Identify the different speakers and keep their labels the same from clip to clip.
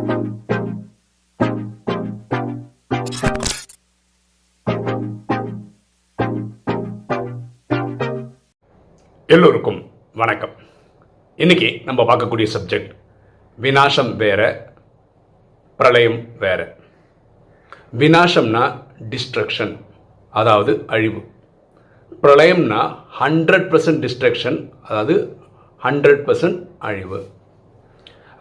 Speaker 1: எல்லோருக்கும் வணக்கம். இன்னைக்கு நம்ம பார்க்கக்கூடிய சப்ஜெக்ட் வினாசம் வேற பிரளயம் வேற. வினாசம்னா டிஸ்ட்ரக்ஷன் அதாவது அழிவு. பிரளயம்னா ஹண்ட்ரட் பர்சன்ட் டிஸ்ட்ரக்ஷன் அதாவது ஹண்ட்ரட் பர்சன்ட் அழிவு.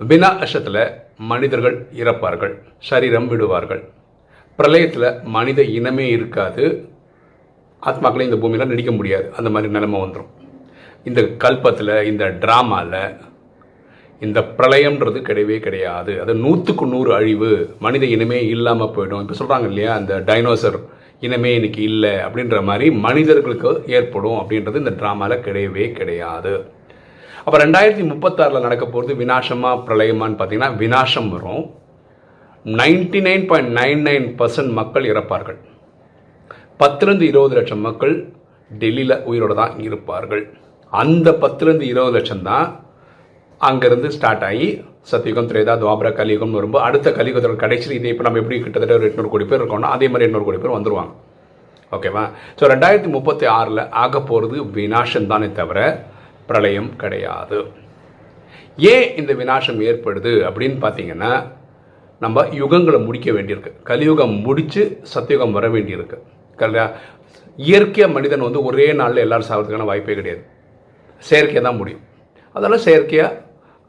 Speaker 1: வினாசத்தில் மனிதர்கள் இறப்பார்கள் சரீரம் விடுவார்கள். பிரளயத்தில் மனித இனமே இருக்காது. ஆத்மாக்களை இந்த பூமியில் நடிக்க முடியாது. அந்த மாதிரி நிலைமை வந்துடும் இந்த கல்பத்தில் இந்த ட்ராமாவில் இந்த பிரளயம்ன்றது கிடையவே கிடையாது. அது நூற்றுக்கு நூறு அழிவு. மனித இனமே இல்லாமல் போயிடும். இப்போ சொல்கிறாங்க இல்லையா அந்த டைனோசர் இனமே இன்னைக்கு இல்லை அப்படின்ற மாதிரி மனிதர்களுக்கு ஏற்படும் அப்படின்றது இந்த ட்ராமாவில் கிடையவே கிடையாது. அப்போ ரெண்டாயிரத்தி முப்பத்தாறில் நடக்க போகிறது வினாசமா பிரளயமான்னு பார்த்தீங்கன்னா வினாசம் வரும். Ninety nine point nine nine percent மக்கள் இறப்பார்கள். பத்துலேருந்து இருபது லட்சம் மக்கள் டெல்லியில் உயிரோடு தான் இருப்பார்கள். அந்த பத்துலேருந்து இருபது லட்சம் தான் அங்கேருந்து ஸ்டார்ட் ஆகி சத்தியுகம் திரேதா துவாபர கலியுகம் வரும்போது அடுத்த கலியுகத்தோட கடைசியில் இதே இப்போ நம்ம எப்படி கிட்டத்தட்ட ஒரு எட்நூறு கோடி பேர் இருக்கோம்னா அதே மாதிரி எட்நூறு கோடி பேர் வந்துருவாங்க. ஓகேவா? ஸோ ரெண்டாயிரத்தி முப்பத்தி ஆறில் ஆக போகிறது வினாசம் தானே தவிர பிரளயம் கிடையாது. ஏன் இந்த வினாசம் ஏற்படுது அப்படின்னு பார்த்தீங்கன்னா நம்ம யுகங்களை முடிக்க வேண்டியிருக்கு. கலியுகம் முடித்து சத்தியுகம் வர வேண்டியிருக்கு. கல்யா இயற்கையாக மனிதன் வந்து ஒரே நாளில் எல்லாரும் சாகிறதுக்கான வாய்ப்பே கிடையாது. செயற்கையாக தான் முடியும். அதனால் செயற்கையாக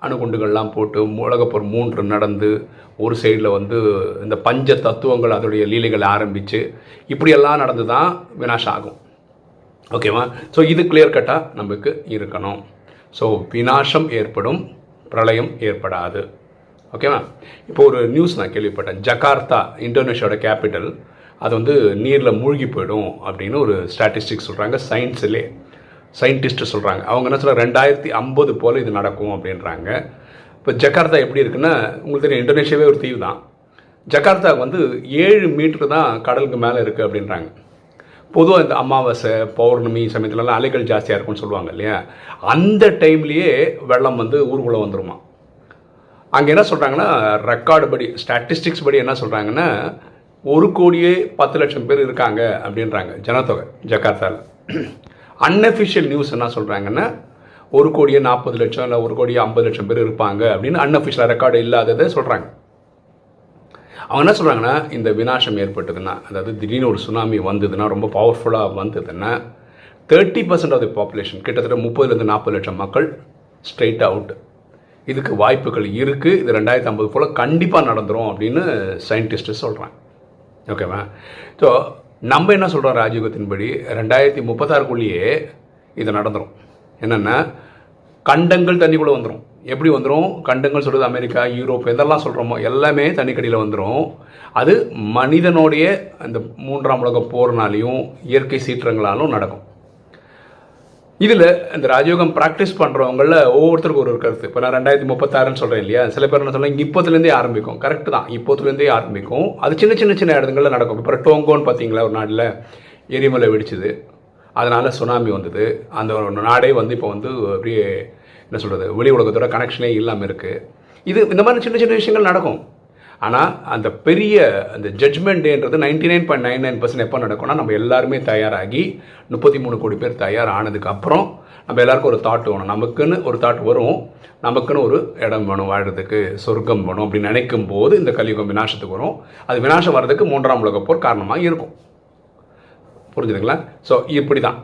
Speaker 1: அணுகுண்டுகள்லாம் போட்டு உலகப்போர் மூன்று நடந்து ஒரு சைடில் வந்து இந்த பஞ்ச தத்துவங்கள் அதோடைய லீலைகளை ஆரம்பித்து இப்படியெல்லாம் நடந்து தான் வினாசம் ஆகும். ஓகேவா ஸோ இது கிளியர் கட்டாக நமக்கு இருக்கணும். ஸோ வினாசம் ஏற்படும் பிரளயம் ஏற்படாது. ஓகேவா இப்போ ஒரு நியூஸ் நான் கேள்விப்பட்டேன். ஜகார்த்தா இந்தோனேஷியாவோட கேபிட்டல் அது வந்து நீரில் மூழ்கி போயிடும் அப்படின்னு ஒரு ஸ்டாட்டிஸ்டிக்ஸ் சொல்கிறாங்க சயின்ஸிலே சயின்டிஸ்ட்டு சொல்கிறாங்க அவங்க என்ன சொல்ல ரெண்டாயிரத்தி ஐம்பது போல் இது நடக்கும் அப்படின்றாங்க. இப்போ ஜகார்த்தா எப்படி இருக்குன்னா உங்களுக்கு தெரியும் இந்தோனேஷியாவே ஒரு தீவு தான் ஜகார்த்தா வந்து ஏழு மீட்டர் தான் கடலுக்கு மேலே இருக்குது அப்படின்றாங்க. பொதுவாக இந்த அமாவாசை பௌர்ணமி சமயத்துலலாம் அலைகள் ஜாஸ்தியாக இருக்கும்னு சொல்லுவாங்க இல்லையா? அந்த டைம்லேயே வெள்ளம் வந்து ஊருக்குள்ளே வந்துருமா? அங்கே என்ன சொல்கிறாங்கன்னா ரெக்கார்டு படி ஸ்டாட்டிஸ்டிக்ஸ் படி என்ன சொல்கிறாங்கன்னா ஒரு கோடியே பத்து லட்சம் பேர் இருக்காங்க அப்படின்றாங்க ஜனத்தொகை ஜக்கார்த்தாவில் அன்அஃபிஷியல் நியூஸ் என்ன சொல்கிறாங்கன்னா ஒரு கோடியே நாற்பது லட்சம் இல்லை ஒரு கோடியே ஐம்பது லட்சம் பேர் இருப்பாங்க அப்படின்னு அன்அஃபிஷியல் ரெக்கார்டு இல்லாததை சொல்கிறாங்க அவங்க என்ன சொல்கிறாங்கன்னா இந்த வினாசம் ஏற்பட்டதுன்னா அதாவது திடீர்னு ஒரு சுனாமி வந்ததுன்னா ரொம்ப பவர்ஃபுல்லாக வந்ததுன்னா thirty percent of the population கிட்டத்தட்ட முப்பதுலேருந்து நாற்பது லட்சம் மக்கள் ஸ்ட்ரெயிட் அவுட் இதுக்கு வாய்ப்புகள் இருக்குது இது ரெண்டாயிரத்தி ஐம்பது போல் கண்டிப்பாக நடந்துடும் அப்படின்னு சயின்டிஸ்ட்டு சொல்கிறாங்க ஓகேவா ஸோ நம்ம என்ன சொல்கிறோம் ராஜயோகத்தின்படி ரெண்டாயிரத்தி முப்பத்தாறுக்குள்ளேயே இது நடந்துடும் என்னென்னா கண்டங்கள் தண்ணிக்குள்ளே வந்துடும் எப்படி வந்துடும் கண்டங்கள் சொல்கிறது அமெரிக்கா யூரோப் எதெல்லாம் சொல்கிறோமோ எல்லாமே தண்ணிக்கடியில் வந்துடும் அது மனிதனுடைய அந்த மூன்றாம் உலக போர்னாலையும் இயற்கை சீற்றங்களாலும் நடக்கும். இதில் இந்த ராஜயோகம் ப்ராக்டிஸ் பண்ணுறவங்கள ஒவ்வொருத்தருக்கும் ஒரு ஒரு கருத்து. இப்போ நான் ரெண்டாயிரத்தி முப்பத்தாறுன்னு சொல்கிறேன் இல்லையா? சில பேர் என்ன சொல்லுவாங்க இப்போத்துலேருந்தே ஆரம்பிக்கும். கரெக்டு தான். இப்போத்துலேருந்தே ஆரம்பிக்கும். அது சின்ன சின்ன சின்ன இடங்களில் நடக்கும். இப்போ டோங்கோன்னு பார்த்தீங்களா ஒரு நாட்டில் எரிமலை வெடிச்சுது. அதனால் சுனாமி வந்தது. அந்த நாடே வந்து இப்போ வந்து அப்படியே என்ன சொல்கிறது வெளி உலகத்தோட கனெக்ஷனே இல்லாமல் இருக்குது இது இந்த மாதிரி சின்ன சின்ன விஷயங்கள் நடக்கும். ஆனால் அந்த பெரிய அந்த judgement டேன்றது ninety nine point nine nine percent எப்போ நடக்கும்னா நம்ம எல்லாருமே தயாராகி முப்பத்தி மூணு கோடி பேர் தயார் ஆனதுக்கப்புறம் நம்ம எல்லாருக்கும் ஒரு தாட் வேணும் நமக்குன்னு ஒரு தாட் வரும். நமக்குன்னு ஒரு இடம் வேணும் வாழ்கிறதுக்கு சொர்க்கம் வேணும் அப்படின்னு நினைக்கும் போது இந்த கலியுகம் வினாசத்துக்கு வரும். அது வினாசம் வர்றதுக்கு மூன்றாம் உலக போர் காரணமாக இருக்கும். புரிஞ்சுதுங்களா? ஸோ இப்படி தான்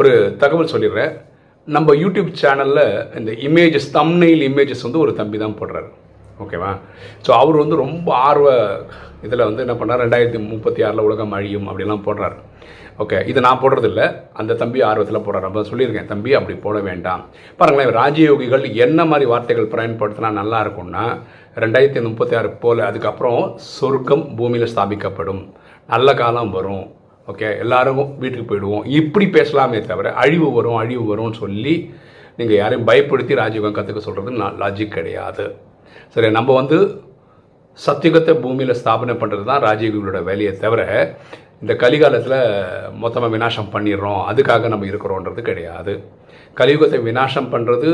Speaker 1: ஒரு தகவல் சொல்லிடுறேன். நம்ம யூடியூப் சேனலில் இந்த இமேஜஸ் தம்னெயில் இமேஜஸ் வந்து ஒரு தம்பி தான் போடுறாரு. ஓகேவா ஸோ அவர் வந்து ரொம்ப ஆர்வ இதில் வந்து என்ன பண்ணார்? ரெண்டாயிரத்தி முப்பத்தி ஆறில் உலகம் அழியும் அப்படிலாம் போடுறாரு. ஓகே இது நான் போடுறதில்ல. அந்த தம்பி ஆர்வத்தில் போடுறாரு. அப்போ சொல்லியிருக்கேன் தம்பி அப்படி போட வேண்டாம். பாருங்களேன் ராஜயோகிகள் என்ன மாதிரி வார்த்தைகள் பயன்படுத்தினா நல்லா இருக்கும்னா ரெண்டாயிரத்தி முப்பத்தி ஆறு போல் அதுக்கப்புறம் சொர்க்கம் பூமியில் ஸ்தாபிக்கப்படும். நல்ல காலம் வரும். ஓகே எல்லாரும் வீட்டுக்கு போயிடுவோம். இப்படி பேசலாமே தவிர அழிவு வரும் அழிவு வரும்னு சொல்லி நீங்கள் யாரையும் பயப்படுத்தி ராஜயோகம் கற்றுக்க சொல்கிறது நான் லாஜிக் கிடையாது. சரி நம்ம வந்து சத்தியுகத்தை பூமியில் ஸ்தாபனை பண்ணுறது தான் ராஜயோகிகளோட வேலையை தவிர இந்த கலிகாலத்தில் மொத்தமாக வினாசம் பண்ணிடுறோம் அதுக்காக நம்ம இருக்கிறோன்றது கிடையாது. கலியுகத்தை வினாசம் பண்ணுறது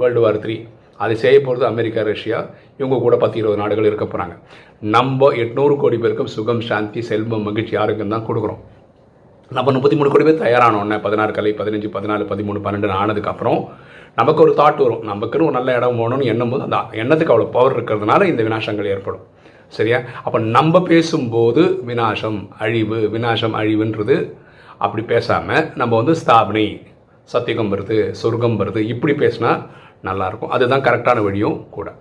Speaker 1: வேர்ல்டு வார் த்ரீ அது செய்ய போகிறது அமெரிக்கா ரஷ்யா இவங்க கூட பத்து இருபது நாடுகள் இருக்க போகிறாங்க நம்ம எட்நூறு கோடி பேருக்கும் சுகம் சாந்தி செல்வம் மகிழ்ச்சி யாருக்கும் தான் கொடுக்குறோம். நம்ம முப்பத்தி மூணு கோடி பேர் தயாரானோடனே பதினாறு கலை பதினஞ்சு பதினாலு பதிமூணு பன்னெண்டு ஆனதுக்கப்புறம் நமக்கு ஒரு தாட் வரும். நமக்குன்னு ஒரு நல்ல இடம் போகணும்னு எண்ணும் போது அந்த எண்ணத்துக்கு அவ்வளோ பவர் இருக்கிறதுனால இந்த வினாசங்கள் ஏற்படும். சரியா? அப்போ நம்ம பேசும்போது வினாசம் அழிவு வினாசம் அழிவுன்றது அப்படி பேசாமல் நம்ம வந்து ஸ்தாபனை சத்தியகம் வருது சொர்க்கம் வருது இப்படி பேசினா நல்லாயிருக்கும் அதுதான் கரெக்டான வழியும் கூட.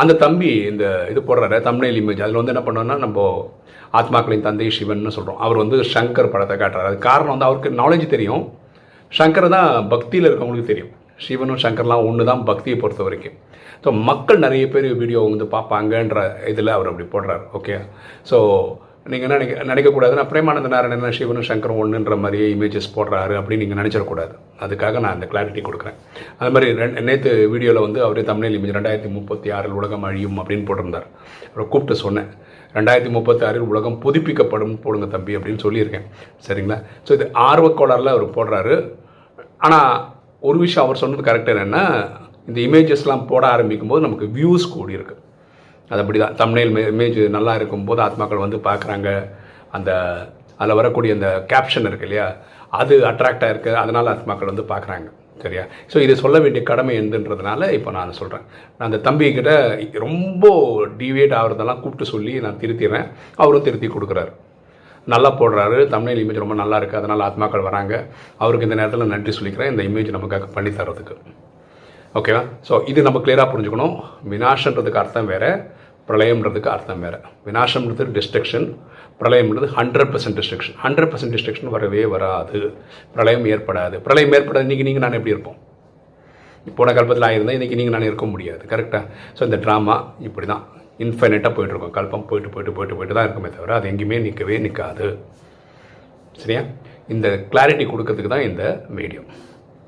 Speaker 1: அந்த தம்பி இந்த இது போடுறாரு தமிழில் இமேஜ் அதில் வந்து என்ன பண்ணோன்னா நம்ம ஆத்மாக்களின் தந்தை சிவன் சொல்கிறோம் அவர் வந்து சங்கர் படத்தை காட்டுறாரு. அது காரணம் வந்து அவருக்கு நாலேஜ் தெரியும். சங்கர் தான் பக்தியில் இருக்கவங்களுக்கு தெரியும். சிவனும் சங்கர்லாம் ஒன்று தான் பக்தியை பொறுத்த வரைக்கும். ஸோ மக்கள் நிறைய பேர் வீடியோ வந்து பார்ப்பாங்கன்ற இதில் அவர் அப்படி போடுறாரு. ஓகே ஸோ நீங்கள் நினைக்க நினைக்கக்கூடாதுன்னா பிரேமானந்த நாராயணன் சிவனும் சங்கரும் ஒன்றுன்ற மாதிரியே இமேஜஸ் போடுறாரு அப்படின்னு நீங்கள் நினச்சிடக்கூடாது. அதுக்காக நான் அந்த கிளாரிட்டி கொடுக்குறேன். அது மாதிரி ரெண்டு நேற்று வீடியோவில் வந்து அவரே தமிழில் இமேஜ் ரெண்டாயிரத்தி முப்பத்தி ஆறில் உலகம் அழியும் அப்படின்னு போட்டிருந்தார். அவரை கூப்பிட்டு சொன்னேன். ரெண்டாயிரத்தி முப்பத்தி ஆறில் உலகம் புதுப்பிக்கப்படும் போடுங்க தம்பி அப்படின்னு சொல்லியிருக்கேன். சரிங்களா? ஸோ இது ஆர்வக்கோளாறில் அவர் போடுறாரு. ஆனால் ஒரு விஷயம் அவர் சொன்னது கரெக்டாக என்னென்னா இந்த இமேஜஸ்லாம் போட ஆரம்பிக்கும் போது நமக்கு வியூஸ் கூடியிருக்கு. அது அப்படி தான் தமிழில் இமேஜ் நல்லா இருக்கும்போது ஆத்மாக்கள் வந்து பார்க்குறாங்க. அந்த அதில் வரக்கூடிய அந்த கேப்ஷன் இருக்கு இல்லையா? அது அட்ராக்டாக இருக்குது அதனால் ஆத்மாக்கள் வந்து பார்க்குறாங்க. சரியா? ஸோ இது சொல்ல வேண்டிய கடமை எந்துன்றதுனால இப்போ நான் சொல்கிறேன் நான் அந்த தம்பிக்கிட்ட ரொம்ப டிவியேட் ஆகிறதெல்லாம் கூப்பிட்டு சொல்லி நான் திருத்திடுறேன். அவரும் திருத்தி கொடுக்குறாரு. நல்லா போடுறாரு. தமிழ் இமேஜ் ரொம்ப நல்லா இருக்குது அதனால் ஆத்மாக்கள் வராங்க. அவருக்கு இந்த நேரத்தில் நன்றி சொல்லிக்கிறேன். இந்த இமேஜ் நமக்காக பண்ணி தர்றதுக்கு. ஓகேவா ஸோ இது நம்ம கிளியராக புரிஞ்சுக்கணும். வினாஷன்றதுக்கு அர்த்தம் வேறு பிரளயம்ன்றதுக்கு அர்த்தம் வேறு. வினாஷம்ன்றது destruction பிரளயம்ன்றது hundred percent destruction hundred percent destruction வரவே வராது. பிரளயம் ஏற்படாது. பிரளயம் ஏற்படாது இன்றைக்கி நீங்கள் நான் எப்படி இருப்போம்? போன கல்பத்தில் ஆயிருந்தால் இன்றைக்கி நீங்கள் நான் இருக்க முடியாது. கரெக்டாக ஸோ இந்த ட்ராமா இப்படி தான் இன்ஃபைனட்டாக போயிட்டுருக்கோம். கல்பம் போயிட்டு போயிட்டு போயிட்டு போயிட்டு தான் இருக்குமே தவிர அது எங்கேயுமே நிற்கவே நிற்காது சரியா? இந்த கிளாரிட்டி கொடுக்கறதுக்கு தான் இந்த வீடியோ